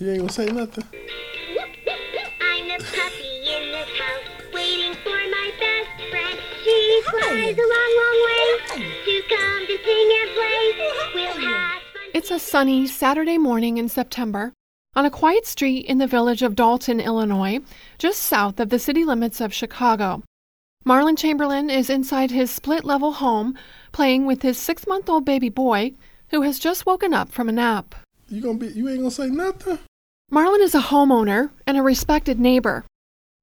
You ain't gonna say nothing. I'm the puppy in this house, waiting for my best friend. She flies a long, long way to come to sing and play. We'll have fun. It's a sunny Saturday morning in September on a quiet street in the village of Dolton, Illinois, just south of the city limits of Chicago. Marlon Chamberlain is inside his split level home playing with his six month old baby boy who has just woken up from a nap. You gonna be? You ain't gonna say nothing. Marlon is a homeowner and a respected neighbor.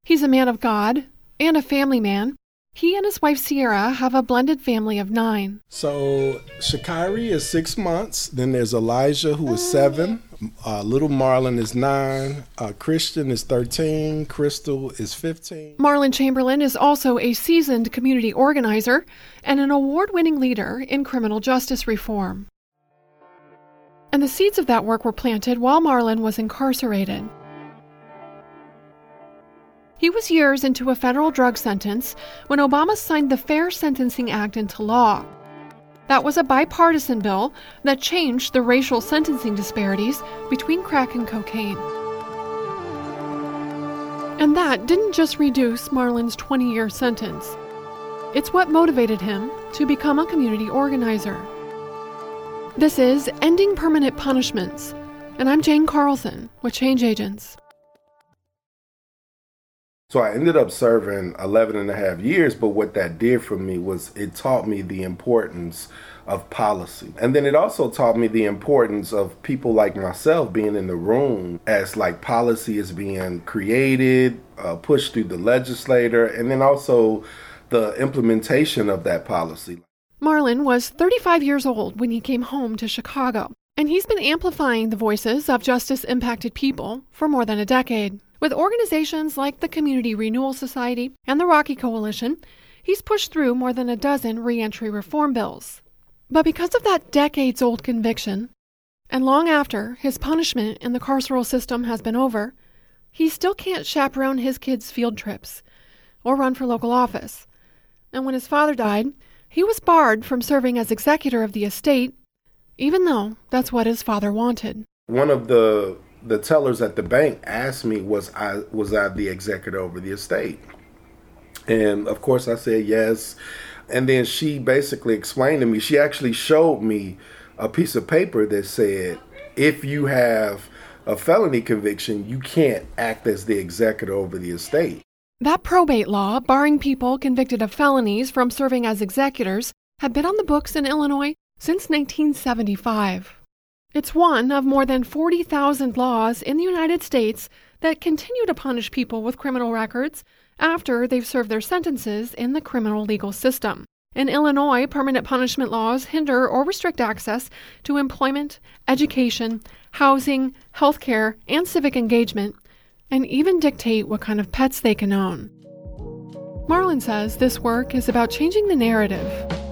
He's a man of God and a family man. He and his wife Sierra have a blended family of nine. So Shakari is six months. Then there's Elijah who is seven. Uh, little Marlon is nine. Uh, Christian is thirteen. Crystal is fifteen. Marlon Chamberlain is also a seasoned community organizer and an award winning leader in criminal justice reform. And the seeds of that work were planted while Marlon was incarcerated. He was years into a federal drug sentence when Obama signed the Fair Sentencing Act into law. That was a bipartisan bill that changed the racial sentencing disparities between crack and cocaine. And that didn't just reduce Marlon's 20 year sentence, it's what motivated him to become a community organizer. This is Ending Permanent Punishments, and I'm Jane Carlson with Change Agents. So I ended up serving 11 and a half years, but what that did for me was it taught me the importance of policy. And then it also taught me the importance of people like myself being in the room as like policy is being created, uh, pushed through the legislator, and then also the implementation of that policy. Marlon was 35 years old when he came home to Chicago, and he's been amplifying the voices of justice impacted people for more than a decade. With organizations like the Community Renewal Society and the Rocky Coalition, he's pushed through more than a dozen reentry reform bills. But because of that decades old conviction, and long after his punishment in the carceral system has been over, he still can't chaperone his kids' field trips or run for local office. And when his father died, he was barred from serving as executor of the estate, even though that's what his father wanted. One of the the tellers at the bank asked me was I was I the executor over the estate. And of course I said yes. And then she basically explained to me, she actually showed me a piece of paper that said if you have a felony conviction, you can't act as the executor over the estate. That probate law, barring people convicted of felonies from serving as executors, had been on the books in Illinois since 1975. It's one of more than 40,000 laws in the United States that continue to punish people with criminal records after they've served their sentences in the criminal legal system. In Illinois, permanent punishment laws hinder or restrict access to employment, education, housing, health care, and civic engagement, and even dictate what kind of pets they can own. Marlon says this work is about changing the narrative.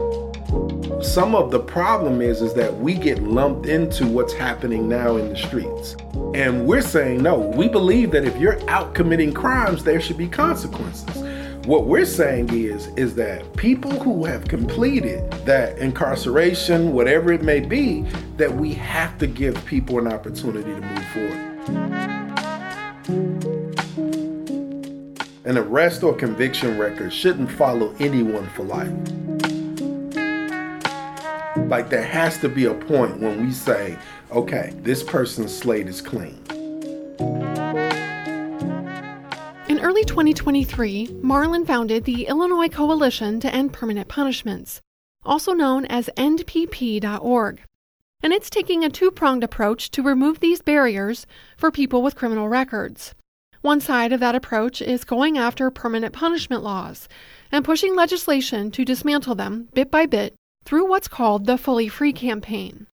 Some of the problem is is that we get lumped into what's happening now in the streets. And we're saying no, we believe that if you're out committing crimes there should be consequences. What we're saying is is that people who have completed that incarceration, whatever it may be, that we have to give people an opportunity to move forward. An arrest or conviction record shouldn't follow anyone for life. Like there has to be a point when we say, okay, this person's slate is clean. In early 2023, Marlon founded the Illinois Coalition to End Permanent Punishments, also known as endpp.org. And it's taking a two pronged approach to remove these barriers for people with criminal records. One side of that approach is going after permanent punishment laws and pushing legislation to dismantle them bit by bit through what's called the Fully Free campaign.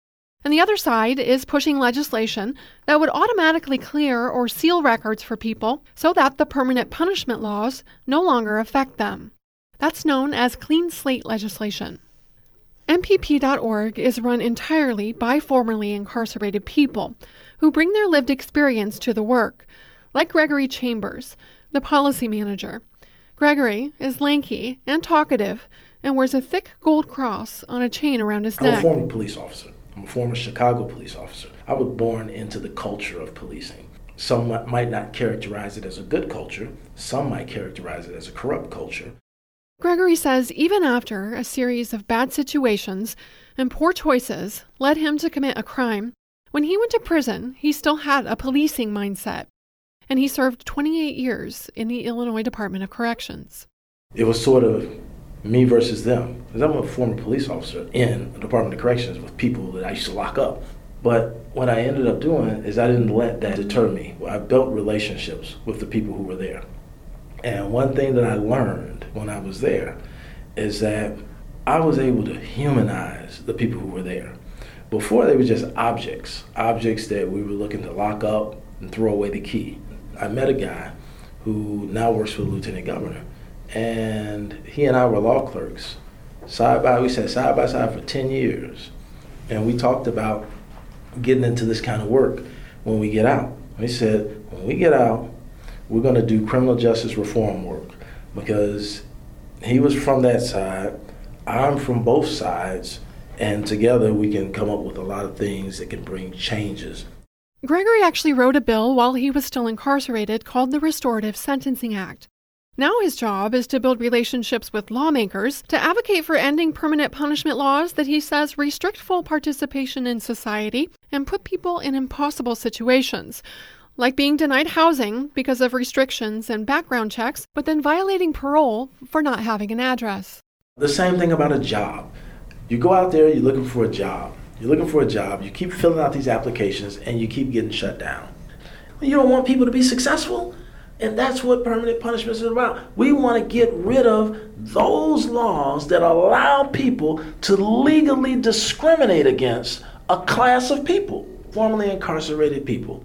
And the other side is pushing legislation that would automatically clear or seal records for people so that the permanent punishment laws no longer affect them. That's known as clean slate legislation. MPP.org is run entirely by formerly incarcerated people who bring their lived experience to the work, like Gregory Chambers, the policy manager. Gregory is lanky and talkative and wears a thick gold cross on a chain around his neck. I'm a former police officer. I'm a former Chicago police officer. I was born into the culture of policing. Some might not characterize it as a good culture, some might characterize it as a corrupt culture. Gregory says even after a series of bad situations and poor choices led him to commit a crime, when he went to prison, he still had a policing mindset. And he served 28 years in the Illinois Department of Corrections. It was sort of me versus them. Because I'm a former police officer in the Department of Corrections with people that I used to lock up. But what I ended up doing is I didn't let that deter me. I built relationships with the people who were there. And one thing that I learned when I was there is that I was able to humanize the people who were there. Before they were just objects, objects that we were looking to lock up and throw away the key. I met a guy who now works for the lieutenant governor, and he and I were law clerks. Side by, we sat side by side for 10 years, and we talked about getting into this kind of work when we get out. We said, when we get out, we're going to do criminal justice reform work because he was from that side, I'm from both sides, and together we can come up with a lot of things that can bring changes. Gregory actually wrote a bill while he was still incarcerated called the Restorative Sentencing Act. Now his job is to build relationships with lawmakers to advocate for ending permanent punishment laws that he says restrict full participation in society and put people in impossible situations, like being denied housing because of restrictions and background checks, but then violating parole for not having an address. The same thing about a job. You go out there, you're looking for a job. You're looking for a job, you keep filling out these applications, and you keep getting shut down. You don't want people to be successful? And that's what permanent punishment is about. We want to get rid of those laws that allow people to legally discriminate against a class of people, formerly incarcerated people.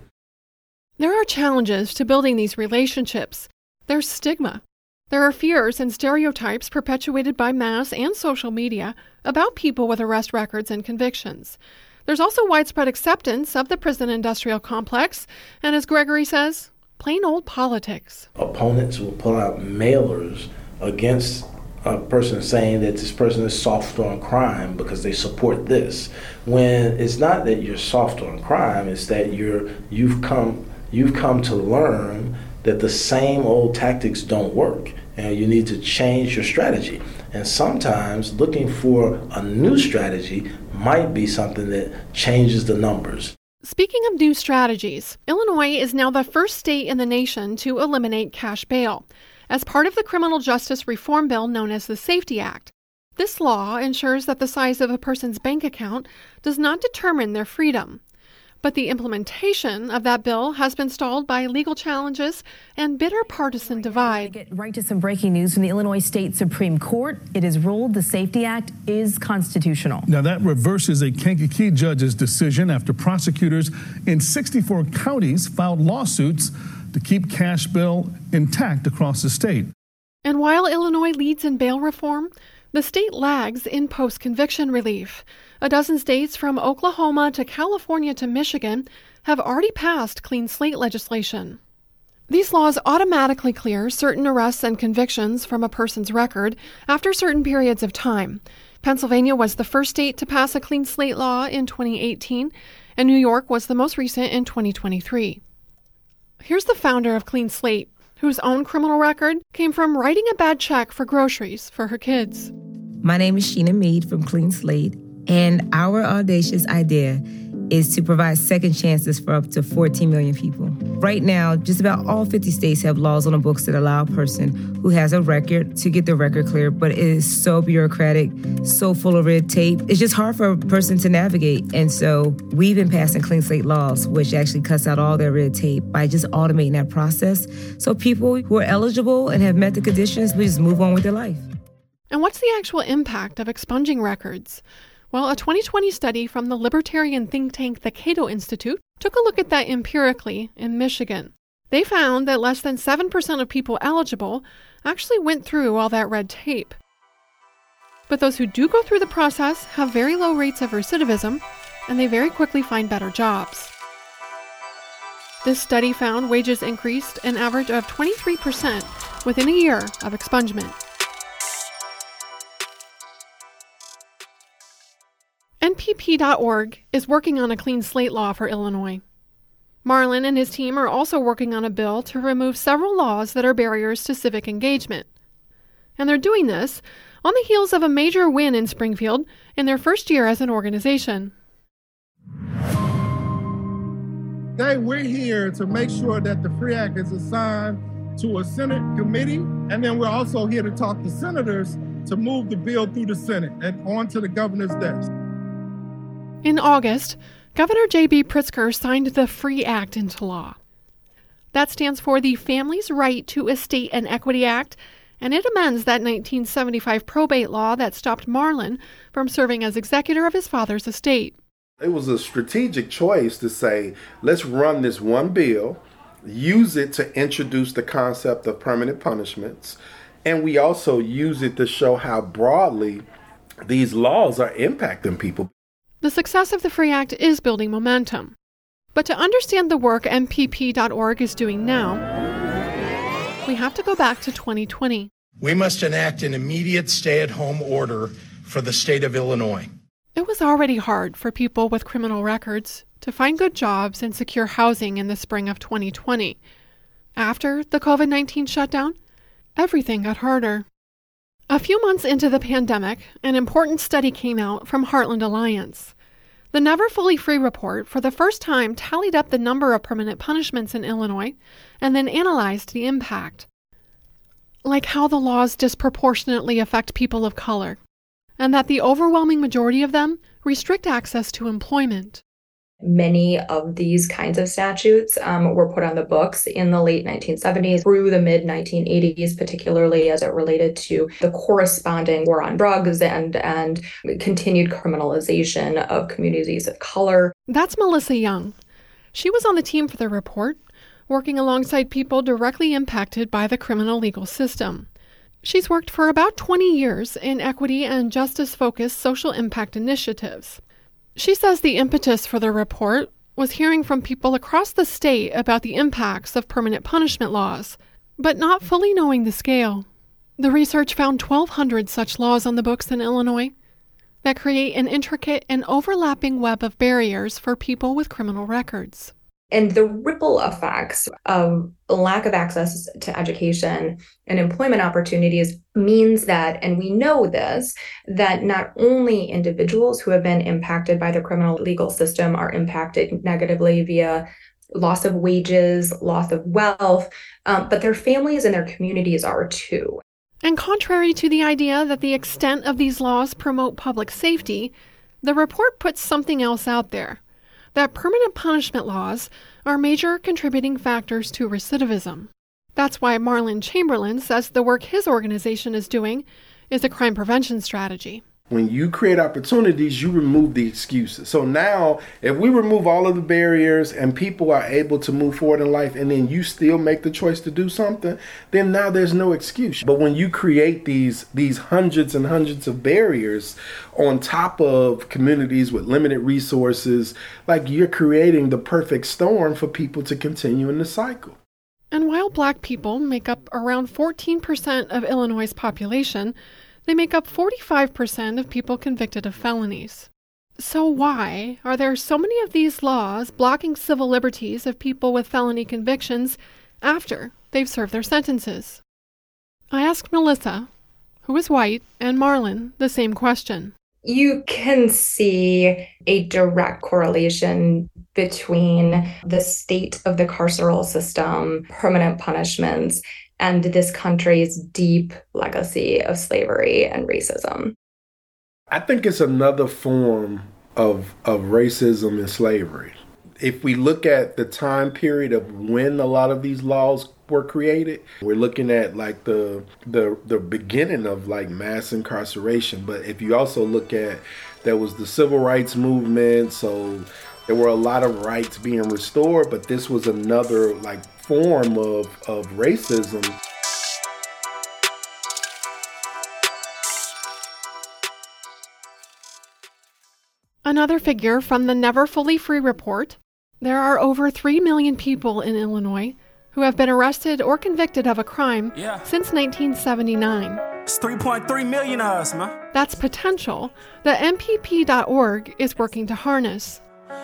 There are challenges to building these relationships. There's stigma. There are fears and stereotypes perpetuated by mass and social media about people with arrest records and convictions. There's also widespread acceptance of the prison industrial complex, and as Gregory says, plain old politics. Opponents will pull out mailers against a person saying that this person is soft on crime because they support this. When it's not that you're soft on crime, it's that you're you've come you've come to learn that the same old tactics don't work and you need to change your strategy. And sometimes looking for a new strategy might be something that changes the numbers. Speaking of new strategies, Illinois is now the first state in the nation to eliminate cash bail as part of the criminal justice reform bill known as the SAFE-T Act. This law ensures that the size of a person's bank account does not determine their freedom. But the implementation of that bill has been stalled by legal challenges and bitter partisan divide. Get right to some breaking news from the Illinois State Supreme Court. It is ruled the SAFE-T Act is constitutional. Now, that reverses a Kankakee judge's decision after prosecutors in 64 counties filed lawsuits to keep cash bail intact across the state. And while Illinois leads in bail reform, the state lags in post conviction relief. A dozen states from Oklahoma to California to Michigan have already passed clean slate legislation. These laws automatically clear certain arrests and convictions from a person's record after certain periods of time. Pennsylvania was the first state to pass a clean slate law in 2018, and New York was the most recent in 2023. Here's the founder of Clean Slate, whose own criminal record came from writing a bad check for groceries for her kids. My name is Sheena Meade from Clean Slate, and our audacious idea is to provide second chances for up to 14 million people. Right now, just about all 50 states have laws on the books that allow a person who has a record to get their record cleared, but it is so bureaucratic, so full of red tape. It's just hard for a person to navigate. And so we've been passing clean slate laws, which actually cuts out all that red tape by just automating that process. So people who are eligible and have met the conditions, we just move on with their life. And what's the actual impact of expunging records? Well, a 2020 study from the libertarian think tank the Cato Institute took a look at that empirically in Michigan. They found that less than 7% of people eligible actually went through all that red tape. But those who do go through the process have very low rates of recidivism, and they very quickly find better jobs. This study found wages increased an average of 23% within a year of expungement. NPP.org is working on a clean slate law for Illinois. Marlon and his team are also working on a bill to remove several laws that are barriers to civic engagement. And they're doing this on the heels of a major win in Springfield in their first year as an organization. Today, we're here to make sure that the FREE Act is assigned to a Senate committee, and then we're also here to talk to senators to move the bill through the Senate and onto the governor's desk. In August, Governor J.B. Pritzker signed the FREE Act into law. That stands for the Family's Right to Estate and Equity Act, and it amends that 1975 probate law that stopped Marlon from serving as executor of his father's estate. It was a strategic choice to say, let's run this one bill, use it to introduce the concept of permanent punishments, and we also use it to show how broadly these laws are impacting people. The success of the FREE Act is building momentum. But to understand the work MPP.org is doing now, we have to go back to 2020. We must enact an immediate stay at home order for the state of Illinois. It was already hard for people with criminal records to find good jobs and secure housing in the spring of 2020. After the COVID 19 shutdown, everything got harder. A few months into the pandemic, an important study came out from Heartland Alliance. The Never Fully Free report, for the first time, tallied up the number of permanent punishments in Illinois and then analyzed the impact. Like how the laws disproportionately affect people of color, and that the overwhelming majority of them restrict access to employment. Many of these kinds of statutes um, were put on the books in the late 1970s through the mid 1980s, particularly as it related to the corresponding war on drugs and, and continued criminalization of communities of color. That's Melissa Young. She was on the team for the report, working alongside people directly impacted by the criminal legal system. She's worked for about 20 years in equity and justice focused social impact initiatives. She says the impetus for the report was hearing from people across the state about the impacts of permanent punishment laws, but not fully knowing the scale. The research found 1,200 such laws on the books in Illinois that create an intricate and overlapping web of barriers for people with criminal records. And the ripple effects of lack of access to education and employment opportunities means that, and we know this, that not only individuals who have been impacted by the criminal legal system are impacted negatively via loss of wages, loss of wealth, um, but their families and their communities are too. And contrary to the idea that the extent of these laws promote public safety, the report puts something else out there that permanent punishment laws are major contributing factors to recidivism. That's why Marlon Chamberlain says the work his organization is doing is a crime prevention strategy when you create opportunities, you remove the excuses. So now, if we remove all of the barriers and people are able to move forward in life, and then you still make the choice to do something, then now there's no excuse. But when you create these these hundreds and hundreds of barriers on top of communities with limited resources, like you're creating the perfect storm for people to continue in the cycle. And while black people make up around 14% of Illinois' population, they make up 45% of people convicted of felonies. So, why are there so many of these laws blocking civil liberties of people with felony convictions after they've served their sentences? I asked Melissa, who is white, and Marlon the same question. You can see a direct correlation between the state of the carceral system, permanent punishments, and this country's deep legacy of slavery and racism. I think it's another form of of racism and slavery. If we look at the time period of when a lot of these laws were created, we're looking at like the the the beginning of like mass incarceration. But if you also look at there was the civil rights movement, so there were a lot of rights being restored, but this was another like form of, of racism. Another figure from the Never Fully Free report there are over 3 million people in Illinois who have been arrested or convicted of a crime yeah. since 1979. It's 3.3 million of us, man. That's potential that MPP.org is working to harness.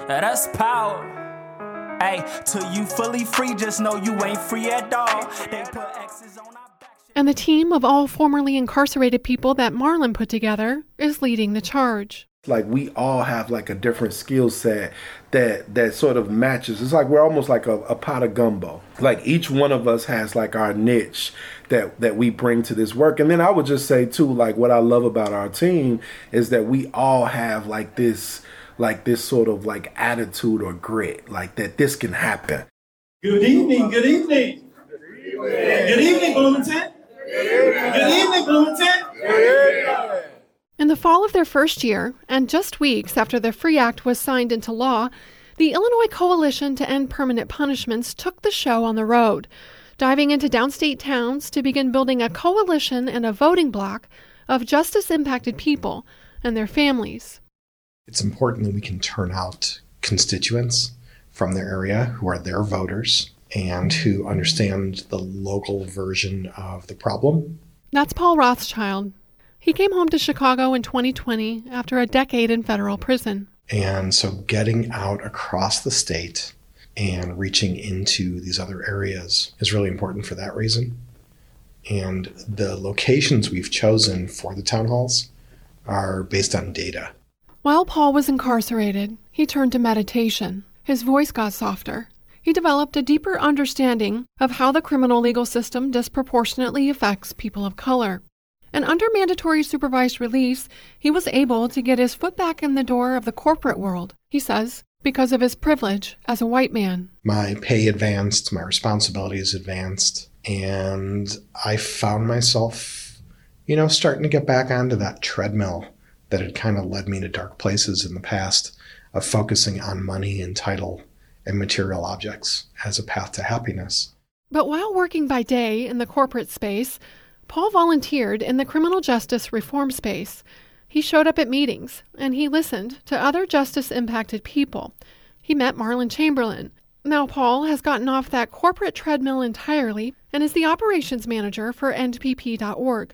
That's power. Hey, till you fully free, just know you ain't free at all. They put X's on our And the team of all formerly incarcerated people that Marlon put together is leading the charge. Like we all have like a different skill set that that sort of matches it's like we're almost like a, a pot of gumbo like each one of us has like our niche that that we bring to this work and then i would just say too like what i love about our team is that we all have like this like this sort of like attitude or grit like that this can happen Good evening, good evening. Good evening, Bloomington. Good evening, Bloomington. Fall of their first year, and just weeks after the FREE Act was signed into law, the Illinois Coalition to End Permanent Punishments took the show on the road, diving into downstate towns to begin building a coalition and a voting bloc of justice impacted people and their families. It's important that we can turn out constituents from their area who are their voters and who understand the local version of the problem. That's Paul Rothschild. He came home to Chicago in 2020 after a decade in federal prison. And so getting out across the state and reaching into these other areas is really important for that reason. And the locations we've chosen for the town halls are based on data. While Paul was incarcerated, he turned to meditation. His voice got softer. He developed a deeper understanding of how the criminal legal system disproportionately affects people of color. And under mandatory supervised release, he was able to get his foot back in the door of the corporate world, he says, because of his privilege as a white man. My pay advanced, my responsibilities advanced, and I found myself, you know, starting to get back onto that treadmill that had kind of led me to dark places in the past of focusing on money and title and material objects as a path to happiness. But while working by day in the corporate space, Paul volunteered in the criminal justice reform space. He showed up at meetings and he listened to other justice impacted people. He met Marlon Chamberlain. Now, Paul has gotten off that corporate treadmill entirely and is the operations manager for NPP.org.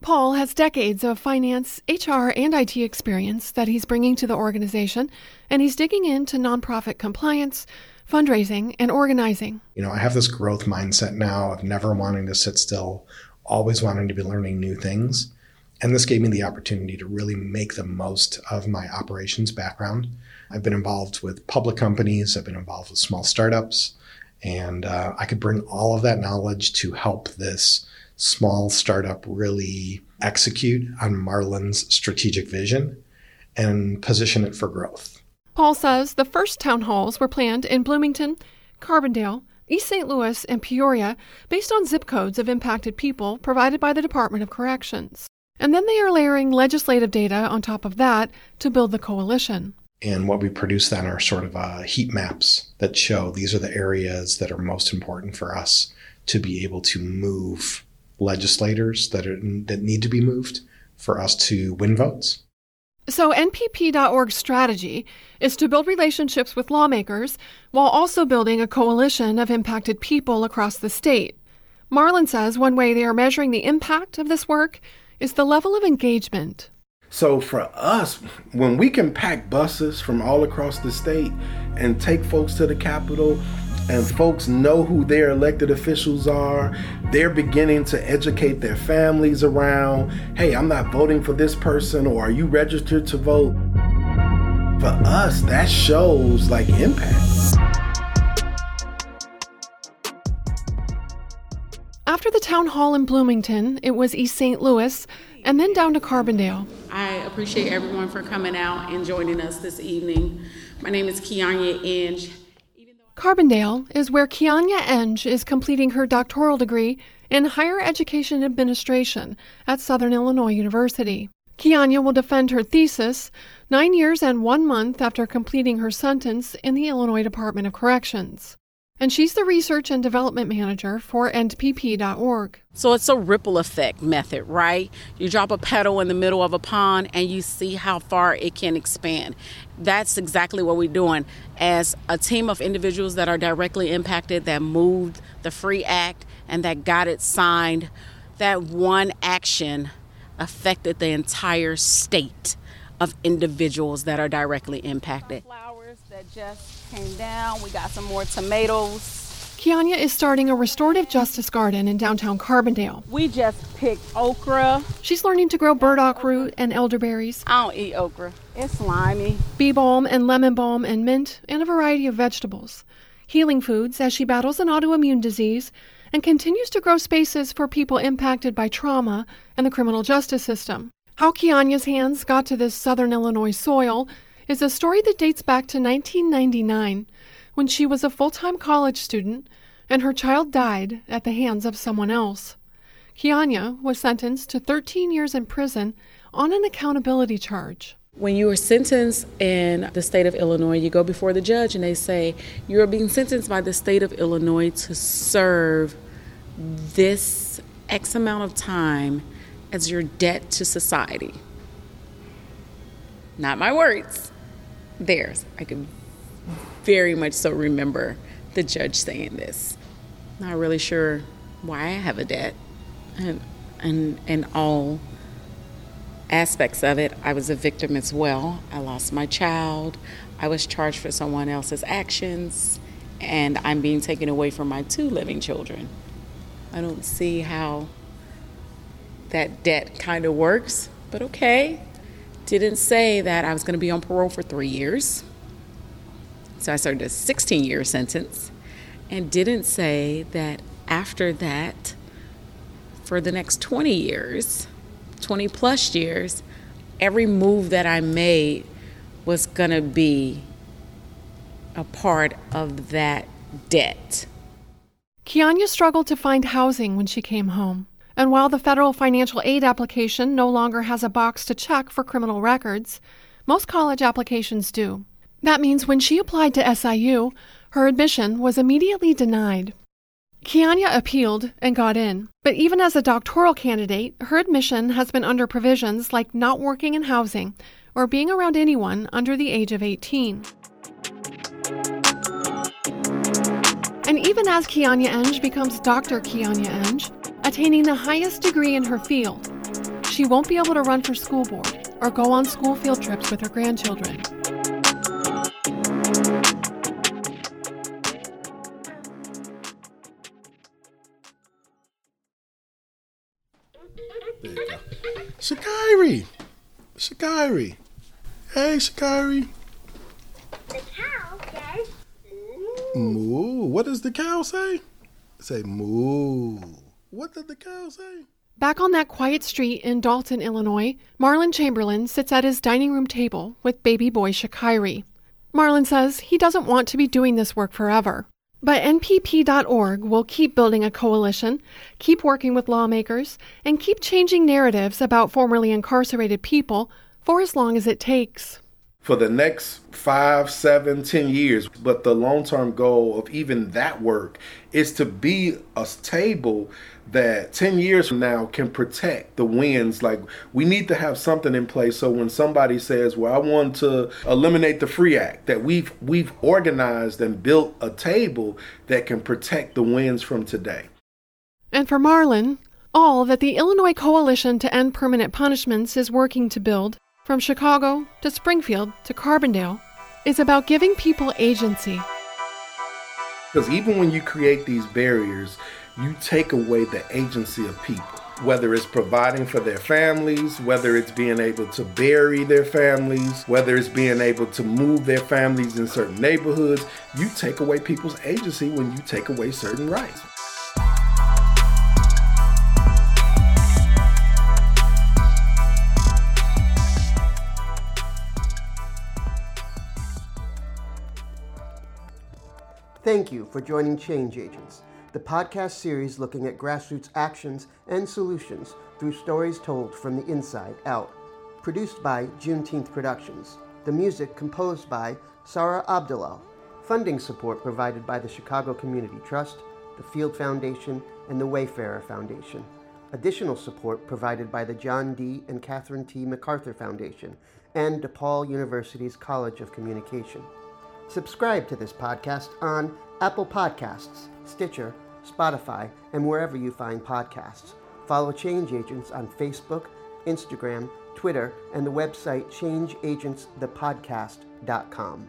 Paul has decades of finance, HR, and IT experience that he's bringing to the organization, and he's digging into nonprofit compliance, fundraising, and organizing. You know, I have this growth mindset now of never wanting to sit still, always wanting to be learning new things. And this gave me the opportunity to really make the most of my operations background. I've been involved with public companies, I've been involved with small startups, and uh, I could bring all of that knowledge to help this small startup really execute on Marlon's strategic vision and position it for growth. Paul says the first town halls were planned in Bloomington, Carbondale, East St. Louis, and Peoria based on zip codes of impacted people provided by the Department of Corrections. And then they are layering legislative data on top of that to build the coalition. And what we produce then are sort of uh, heat maps that show these are the areas that are most important for us to be able to move legislators that are, that need to be moved for us to win votes. So, NPP.org's strategy is to build relationships with lawmakers while also building a coalition of impacted people across the state. Marlon says one way they are measuring the impact of this work is the level of engagement. So for us, when we can pack buses from all across the state and take folks to the Capitol, and folks know who their elected officials are, they're beginning to educate their families around, hey, I'm not voting for this person, or are you registered to vote? For us, that shows like impact. After the town hall in Bloomington, it was East St. Louis and then down to Carbondale. I appreciate everyone for coming out and joining us this evening. My name is Kianya Inge. Carbondale is where Kianya Enge is completing her doctoral degree in higher education administration at Southern Illinois University. Kianya will defend her thesis nine years and one month after completing her sentence in the Illinois Department of Corrections and she's the research and development manager for endpp.org. So it's a ripple effect method, right? You drop a petal in the middle of a pond and you see how far it can expand. That's exactly what we're doing as a team of individuals that are directly impacted that moved the FREE Act and that got it signed that one action affected the entire state of individuals that are directly impacted. That just came down. We got some more tomatoes. Kianya is starting a restorative justice garden in downtown Carbondale. We just picked okra. She's learning to grow burdock root and elderberries. I don't eat okra. It's slimy. Bee balm and lemon balm and mint and a variety of vegetables. Healing foods as she battles an autoimmune disease and continues to grow spaces for people impacted by trauma and the criminal justice system. How Kianya's hands got to this southern Illinois soil is a story that dates back to 1999 when she was a full time college student and her child died at the hands of someone else. Kianya was sentenced to 13 years in prison on an accountability charge. When you are sentenced in the state of Illinois, you go before the judge and they say, You are being sentenced by the state of Illinois to serve this X amount of time as your debt to society. Not my words, theirs. I can very much so remember the judge saying this. Not really sure why I have a debt and and and all aspects of it. I was a victim as well. I lost my child. I was charged for someone else's actions and I'm being taken away from my two living children. I don't see how that debt kind of works, but okay. Didn't say that I was going to be on parole for three years. So I served a 16 year sentence and didn't say that after that, for the next 20 years, 20 plus years, every move that I made was going to be a part of that debt. Kianya struggled to find housing when she came home. And while the federal financial aid application no longer has a box to check for criminal records, most college applications do. That means when she applied to SIU, her admission was immediately denied. Kianya appealed and got in, but even as a doctoral candidate, her admission has been under provisions like not working in housing or being around anyone under the age of 18. And even as Kianya Enge becomes Dr. Kianya Enge, attaining the highest degree in her field, she won't be able to run for school board or go on school field trips with her grandchildren. There you go. Shakiri. Shakiri. Hey, Shakiri. The cow says, Moo. What does the cow say? Say moo. What did the cow say? Back on that quiet street in Dolton, Illinois, Marlon Chamberlain sits at his dining room table with baby boy Shakiri. Marlon says he doesn't want to be doing this work forever. But NPP.org will keep building a coalition, keep working with lawmakers, and keep changing narratives about formerly incarcerated people for as long as it takes. For the next five, seven, ten years. But the long term goal of even that work is to be a table that 10 years from now can protect the wins. Like, we need to have something in place so when somebody says, Well, I want to eliminate the Free Act, that we've, we've organized and built a table that can protect the wins from today. And for Marlon, all that the Illinois Coalition to End Permanent Punishments is working to build, from Chicago to Springfield to Carbondale, is about giving people agency. Because even when you create these barriers, you take away the agency of people. Whether it's providing for their families, whether it's being able to bury their families, whether it's being able to move their families in certain neighborhoods, you take away people's agency when you take away certain rights. Thank you for joining Change Agents, the podcast series looking at grassroots actions and solutions through stories told from the inside out. Produced by Juneteenth Productions. The music composed by Sarah Abdullah. Funding support provided by the Chicago Community Trust, the Field Foundation, and the Wayfarer Foundation. Additional support provided by the John D. and Catherine T. MacArthur Foundation and DePaul University's College of Communication. Subscribe to this podcast on Apple Podcasts, Stitcher, Spotify, and wherever you find podcasts. Follow Change Agents on Facebook, Instagram, Twitter, and the website changeagentsthepodcast.com.